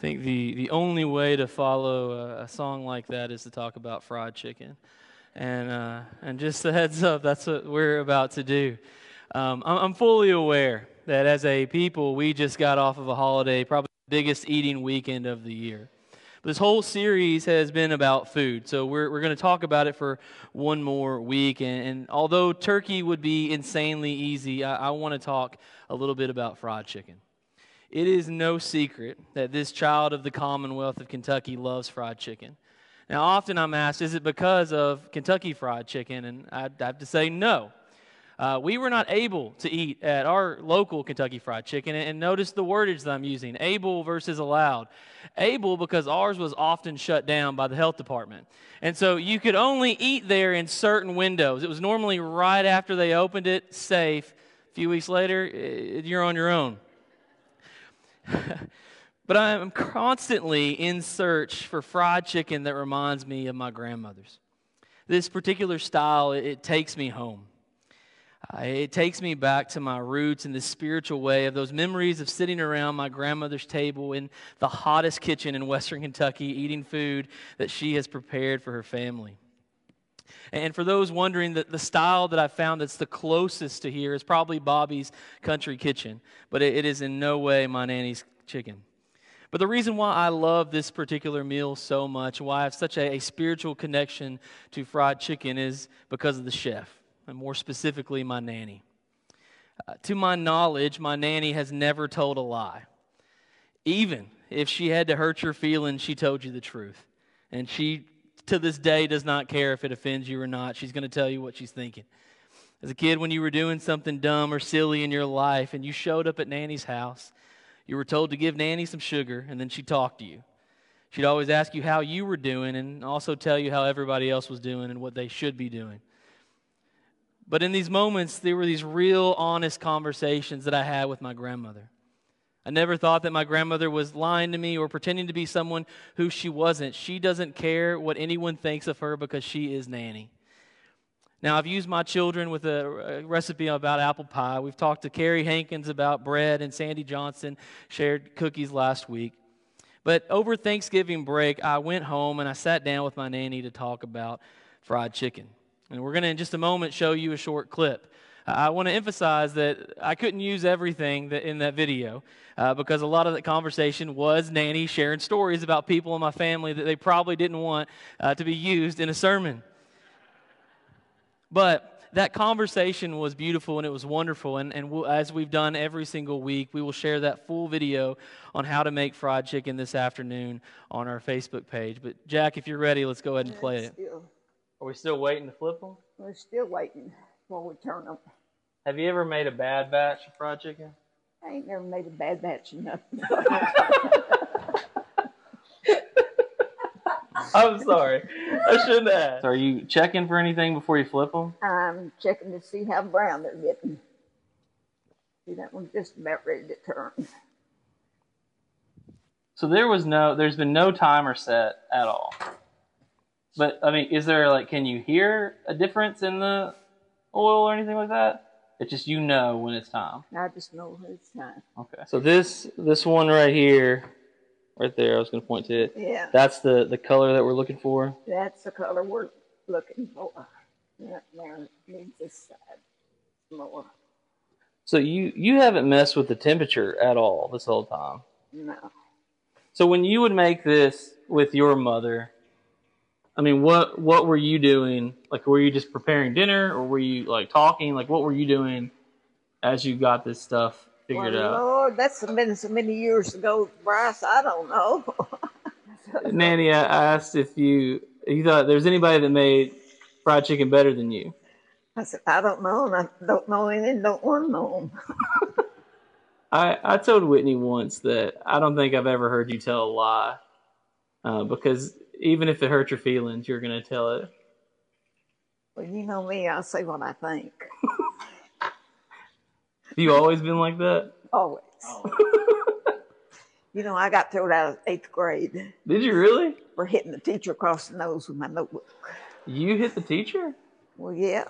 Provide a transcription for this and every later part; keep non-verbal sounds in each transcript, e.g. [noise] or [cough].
think the, the only way to follow a, a song like that is to talk about fried chicken. And, uh, and just a heads up, that's what we're about to do. Um, I'm, I'm fully aware that as a people, we just got off of a holiday, probably the biggest eating weekend of the year. This whole series has been about food, so we're, we're going to talk about it for one more week. And, and although turkey would be insanely easy, I, I want to talk a little bit about fried chicken. It is no secret that this child of the Commonwealth of Kentucky loves fried chicken. Now, often I'm asked, is it because of Kentucky Fried Chicken? And I have to say no. Uh, we were not able to eat at our local Kentucky Fried Chicken. And notice the wordage that I'm using able versus allowed. Able because ours was often shut down by the health department. And so you could only eat there in certain windows. It was normally right after they opened it, safe. A few weeks later, you're on your own. [laughs] but I'm constantly in search for fried chicken that reminds me of my grandmother's. This particular style, it, takes me home. Uh, it takes me back to my roots in the spiritual way of those memories of sitting around my grandmother's table in the hottest kitchen in Western Kentucky, eating food that she has prepared for her family. And for those wondering, that the style that I found that's the closest to here is probably Bobby's Country Kitchen, but it is in no way my nanny's chicken. But the reason why I love this particular meal so much, why I have such a, a spiritual connection to fried chicken, is because of the chef, and more specifically, my nanny. Uh, to my knowledge, my nanny has never told a lie. Even if she had to hurt your feelings, she told you the truth. And she to this day does not care if it offends you or not. She's going to tell you what she's thinking. As a kid, when you were doing something dumb or silly in your life and you showed up at Nanny's house, you were told to give Nanny some sugar and then she'd talk to you. She'd always ask you how you were doing and also tell you how everybody else was doing and what they should be doing. But in these moments, there were these real, honest conversations that I had with my grandmother. I never thought that my grandmother was lying to me or pretending to be someone who she wasn't. She doesn't care what anyone thinks of her because she is Nanny. Now, I've used my children with a, recipe about apple pie. We've talked to Carrie Hankins about bread, and Sandy Johnson shared cookies last week. But over Thanksgiving break, I went home and I sat down with my nanny to talk about fried chicken. And we're going to, in just a moment, show you a short clip. I want to emphasize that I couldn't use everything that in that video uh, because a lot of that conversation was Nanny sharing stories about people in my family that they probably didn't want uh, to be used in a sermon. But that conversation was beautiful and it was wonderful. And, and we'll, as we've done every single week, we will share that full video on how to make fried chicken this afternoon on our Facebook page. But, Jack, if you're ready, let's go ahead and play it. Are we still waiting to flip them? We're still waiting before we turn them. Have you ever made a bad batch of fried chicken? I ain't never made a bad batch of nothing. [laughs] I'm sorry. I shouldn't ask. So are you checking for anything before you flip them? I'm checking to see how brown they're getting. See, that one's just about ready to turn. So there was no, there's been no timer set at all. But I mean, is there like, can you hear a difference in the oil or anything like that? It's just you know when it's time. I just know when it's time. Okay. So this this one right here, right there, I was going to point to it. Yeah. That's the the color that we're looking for. That's the color we're looking for. That man needs this side more. So you you haven't messed with the temperature at all this whole time. No. So when you would make this with your mother, I mean, what what were you doing? Like, were you just preparing dinner, or were you like talking? Like, what were you doing as you got this stuff figured well, out? Lord, that's been so many years ago, Bryce. I don't know. [laughs] Nanny, I asked if you you thought there's anybody that made fried chicken better than you. I said, I don't know, and I don't know anything. Don't want to know them. [laughs] I I told Whitney once that I don't think I've ever heard you tell a lie, uh, because even if it hurts your feelings, you're going to tell it. Well, you know me, I'll say what I think. Have [laughs] you always been like that? Always. [laughs] you know, I got thrown out of eighth grade. Did you really? For hitting the teacher across the nose with my notebook. You hit the teacher? Well, yeah.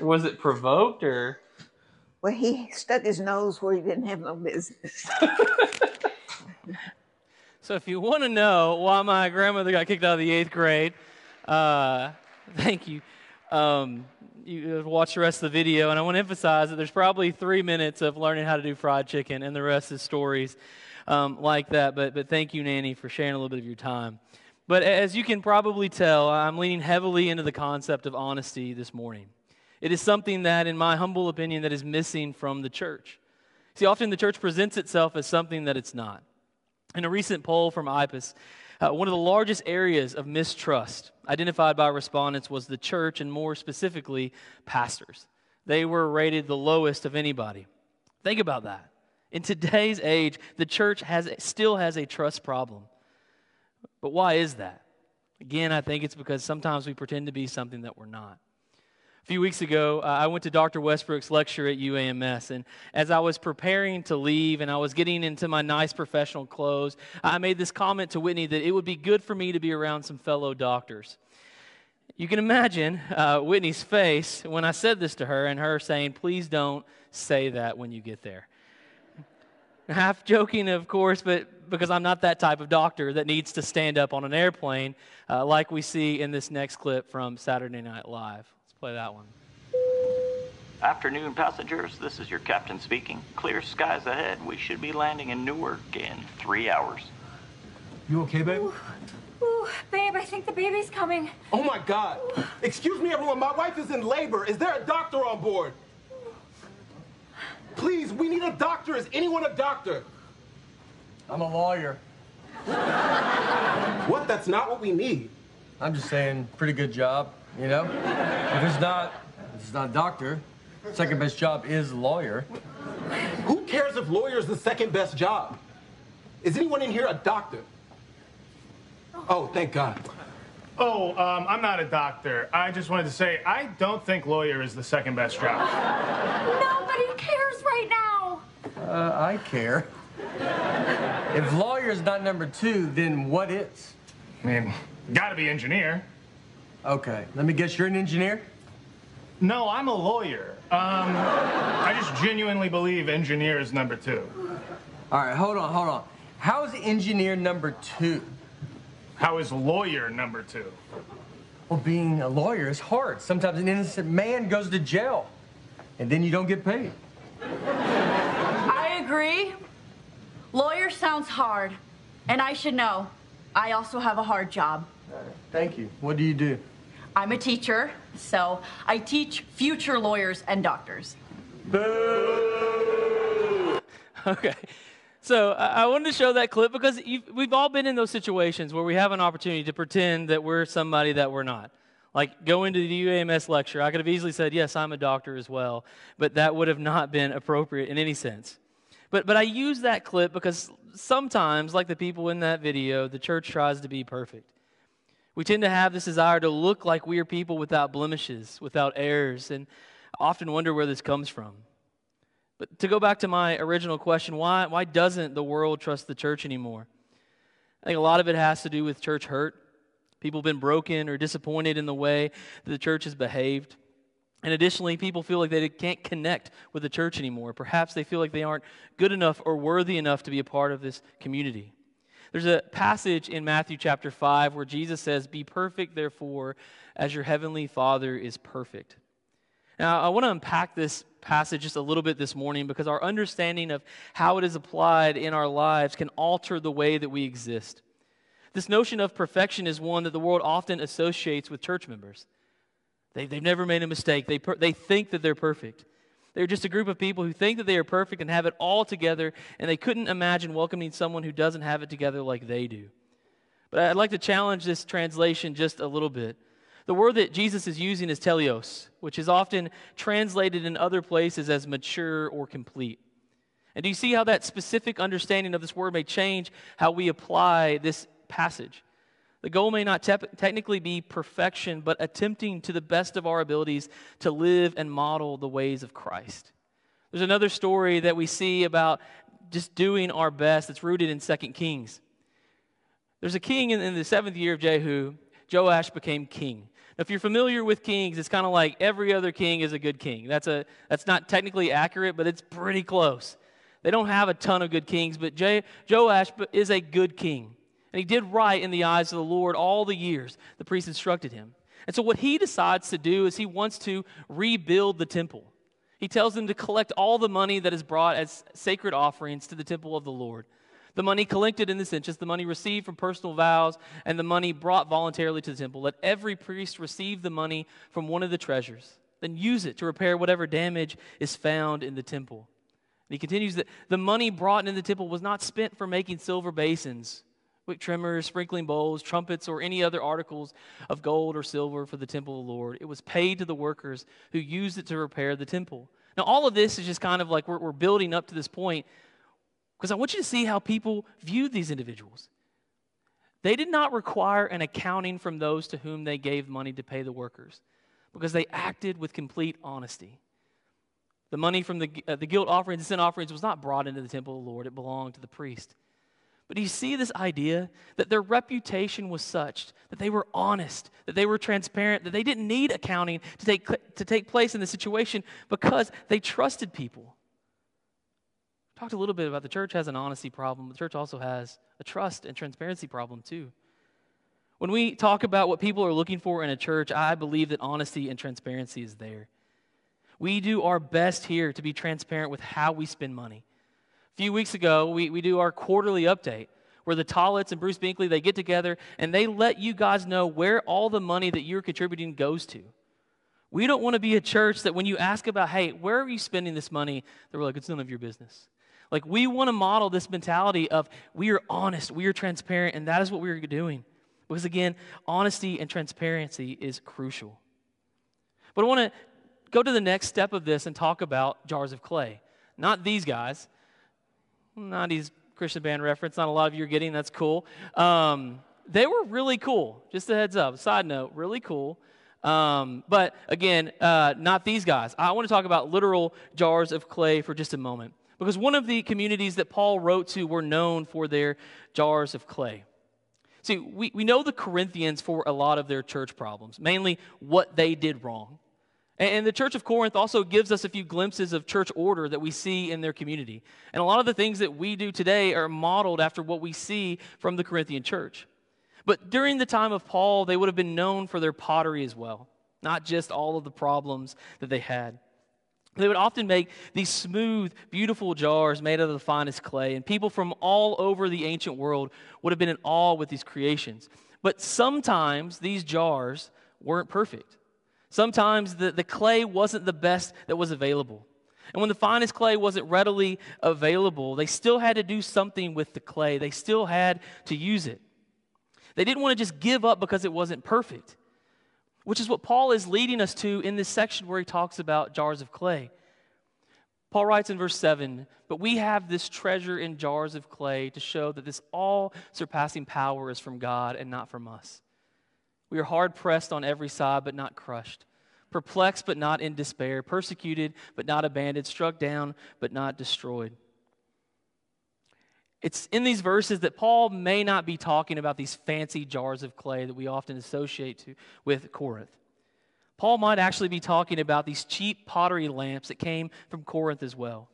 Was it provoked or? Well, he stuck his nose where he didn't have no business. [laughs] So if you want to know why my grandmother got kicked out of the eighth grade, uh, [laughs] thank you. Um, you watch the rest of the video, and I want to emphasize that there's probably three minutes of learning how to do fried chicken, and the rest is stories um, like that. But, but thank you, Nanny, for sharing a little bit of your time. But as you can probably tell, I'm leaning heavily into the concept of honesty this morning. It is something that, in my humble opinion, that is missing from the church. See, often the church presents itself as something that it's not. In a recent poll from Ipsos, uh, one of the largest areas of mistrust identified by respondents was the church, and more specifically, pastors. They were rated the lowest of anybody. Think about that. In today's age, the church has, still has a trust problem. But why is that? Again, I think it's because sometimes we pretend to be something that we're not. A few weeks ago, uh, I went to Dr. Westbrook's lecture at UAMS, and as I was preparing to leave and I was getting into my nice professional clothes, I made this comment to Whitney that it would be good for me to be around some fellow doctors. You can imagine uh, Whitney's face when I said this to her, and her saying, Please don't say that when you get there. Half joking, of course, but because I'm not that type of doctor that needs to stand up on an airplane uh, like we see in this next clip from Saturday Night Live play that one. Afternoon, passengers. This is your captain speaking. Clear skies ahead. We should be landing in Newark in three hours. You okay, babe? Ooh, ooh, babe, I think the baby's coming. Oh my God! Excuse me, everyone. My wife is in labor. Is there a doctor on board? Please, we need a doctor. Is anyone a doctor? I'm a lawyer. What? That's not what we need. I'm just saying, pretty good job. You know? If it's not, if it's not doctor, second best job is lawyer. Who cares if lawyer is the second best job? Is anyone in here a doctor? Oh, thank God. Oh, um, I'm not a doctor. I just wanted to say I don't think lawyer is the second best job. Nobody cares right now. Uh, I care. If lawyer is not number two, then what is? I mean, gotta be engineer. Okay, let me guess, you're an engineer? No, I'm a lawyer. Um, I just genuinely believe engineer is number two. All right, hold on, hold on. How is engineer number two? How is lawyer number two? Well, being a lawyer is hard. Sometimes an innocent man goes to jail, and then you don't get paid. I agree. Lawyer sounds hard, and I should know. I also have a hard job. Thank you. What do you do? I'm a teacher, so I teach future lawyers and doctors. Boo! [laughs] Okay. So I wanted to show that clip because we've all been in those situations where we have an opportunity to pretend that we're somebody that we're not. Like go into the UAMS lecture, I could have easily said, yes, I'm a doctor as well, but that would have not been appropriate in any sense. But, but I use that clip because sometimes, like the people in that video, the church tries to be perfect. We tend to have this desire to look like we are people without blemishes, without errors, and often wonder where this comes from. But to go back to my original question, why, why doesn't the world trust the church anymore? I think a lot of it has to do with church hurt. People have been broken or disappointed in the way that the church has behaved. And additionally, people feel like they can't connect with the church anymore. Perhaps they feel like they aren't good enough or worthy enough to be a part of this community. There's a passage in Matthew chapter 5 where Jesus says, Be perfect, therefore, as your heavenly Father is perfect. Now, I want to unpack this passage just a little bit this morning because our understanding of how it is applied in our lives can alter the way that we exist. This notion of perfection is one that the world often associates with church members. They, have never made a mistake, they, per, they think that they're perfect. They're just a group of people who think that they are perfect and have it all together, and they couldn't imagine welcoming someone who doesn't have it together like they do. But I'd like to challenge this translation just a little bit. The word that Jesus is using is teleios, which is often translated in other places as mature or complete. And do you see how that specific understanding of this word may change how we apply this passage? The goal may not te- technically be perfection, but attempting to the best of our abilities to live and model the ways of Christ. There's another story that we see about just doing our best that's rooted in 2 Kings. There's a king in, in the seventh year of Jehu, Joash became king. Now, if you're familiar with kings, it's kind of like every other king is a good king. That's, a, that's not technically accurate, but it's pretty close. They don't have a ton of good kings, but Joash is a good king. And he did right in the eyes of the Lord all the years the priest instructed him. And so, what he decides to do is he wants to rebuild the temple. He tells them to collect all the money that is brought as sacred offerings to the temple of the Lord. The money collected in the census, the money received from personal vows, and the money brought voluntarily to the temple. Let every priest receive the money from one of the treasures, then use it to repair whatever damage is found in the temple. And he continues that the money brought in the temple was not spent for making silver basins wick trimmers, sprinkling bowls, trumpets, or any other articles of gold or silver for the temple of the Lord. It was paid to the workers who used it to repair the temple. Now, all of this is just kind of like we're, we're building up to this point because I want you to see how people viewed these individuals. They did not require an accounting from those to whom they gave money to pay the workers because they acted with complete honesty. The money from the, uh, the guilt offerings and sin offerings was not brought into the temple of the Lord, it belonged to the priest. But do you see this idea that their reputation was such that they were honest, that they were transparent, that they didn't need accounting to take, to take place in the situation because they trusted people? Talked a little bit about the church has an honesty problem. The church also has a trust and transparency problem too. When we talk about what people are looking for in a church, I believe that honesty and transparency is there. We do our best here to be transparent with how we spend money a few weeks ago, we, we do our quarterly update where the Tollets and Bruce Binkley, they get together and they let you guys know where all the money that you're contributing goes to. We don't want to be a church that when you ask about, hey, where are you spending this money, that we're like, it's none of your business. Like, we want to model this mentality of we are honest, we are transparent, and that is what we're doing. Because again, honesty and transparency is crucial. But I want to go to the next step of this and talk about jars of clay. Not these guys, 90s Christian band reference. Not a lot of you are getting. That's cool. Um, they were really cool. Just a heads up. Side note, really cool. Um, but again, uh, not these guys. I want to talk about literal jars of clay for just a moment. Because one of the communities that Paul wrote to were known for their jars of clay. See, we, we know the Corinthians for a lot of their church problems, mainly what they did wrong. And the church of Corinth also gives us a few glimpses of church order that we see in their community. And a lot of the things that we do today are modeled after what we see from the Corinthian church. But during the time of Paul, they would have been known for their pottery as well, not just all of the problems that they had. They would often make these smooth, beautiful jars made out of the finest clay, and people from all over the ancient world would have been in awe with these creations. But sometimes these jars weren't perfect. Sometimes the, the clay wasn't the best that was available. And when the finest clay wasn't readily available, they still had to do something with the clay. They still had to use it. They didn't want to just give up because it wasn't perfect, which is what Paul is leading us to in this section where he talks about jars of clay. Paul writes in verse 7 But we have this treasure in jars of clay to show that this all surpassing power is from God and not from us. We are hard pressed on every side, but not crushed, perplexed, but not in despair, persecuted, but not abandoned, struck down, but not destroyed. It's in these verses that Paul may not be talking about these fancy jars of clay that we often associate to, with Corinth. Paul might actually be talking about these cheap pottery lamps that came from Corinth as well.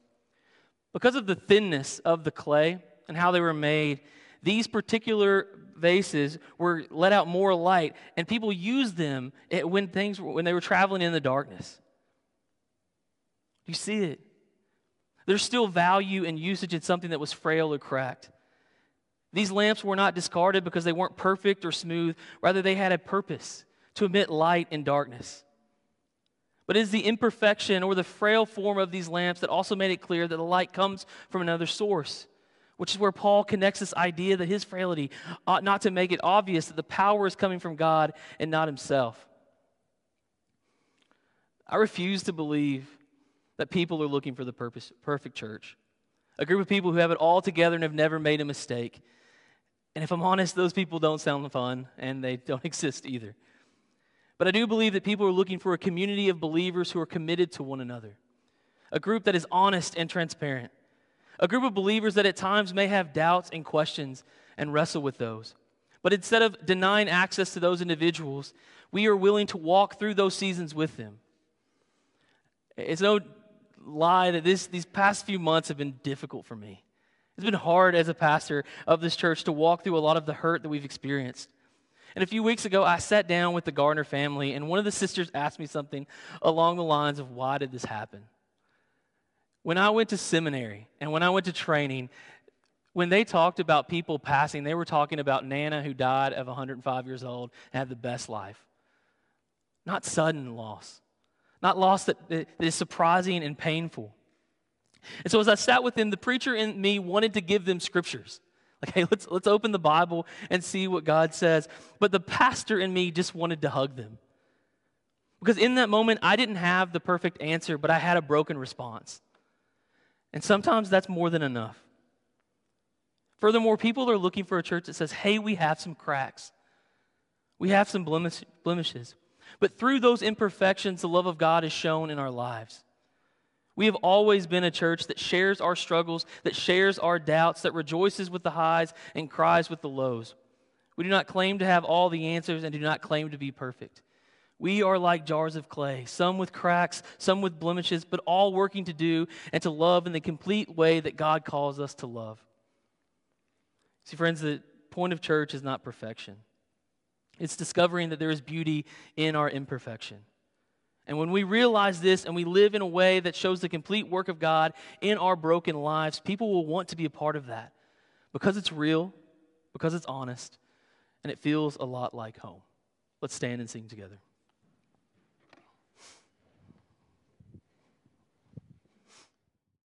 Because of the thinness of the clay and how they were made, these particular vases were let out more light, and people used them when things when they were traveling in the darkness. You see it? There's still value and usage in something that was frail or cracked. These lamps were not discarded because they weren't perfect or smooth. Rather, they had a purpose to emit light in darkness. But it is the imperfection or the frail form of these lamps that also made it clear that the light comes from another source which is where Paul connects this idea that his frailty ought not to make it obvious that the power is coming from God and not himself. I refuse to believe that people are looking for the purpose, perfect church, a group of people who have it all together and have never made a mistake. And if I'm honest, those people don't sound fun and they don't [laughs] exist either. But I do believe that people are looking for a community of believers who are committed to one another, a group that is honest and transparent a group of believers that at times may have doubts and questions and wrestle with those. But instead of denying access to those individuals, we are willing to walk through those seasons with them. It's no lie that this, these past few months have been difficult for me. It's been hard as a pastor of this church to walk through a lot of the hurt that we've experienced. And a few weeks ago, I sat down with the Gardner family, and one of the sisters asked me something along the lines of, Why did this happen? When I went to seminary and when I went to training, when they talked about people passing, they were talking about Nana, who died of 105 years old and had the best life. Not sudden loss, not loss that, that is surprising and painful. And so as I sat with them, the preacher in me wanted to give them scriptures. Like, hey, let's, let's open the Bible and see what God says. But the pastor in me just wanted to hug them. Because in that moment, I didn't have the perfect answer, but I had a broken response. And sometimes that's more than enough. Furthermore, people are looking for a church that says, hey, we have some cracks, we have some blemish, blemishes. But through those imperfections, the love of God is shown in our lives. We have always been a church that shares our struggles, that shares our doubts, that rejoices with the highs and cries with the lows. We do not claim to have all the answers and do not claim to be perfect. We are like jars of clay, some with cracks, some with blemishes, but all working to do and to love in the complete way that God calls us to love. See, friends, the point of church is not perfection, it's discovering that there is beauty in our imperfection. And when we realize this and we live in a way that shows the complete work of God in our broken lives, people will want to be a part of that because it's real, because it's honest, and it feels a lot like home. Let's stand and sing together.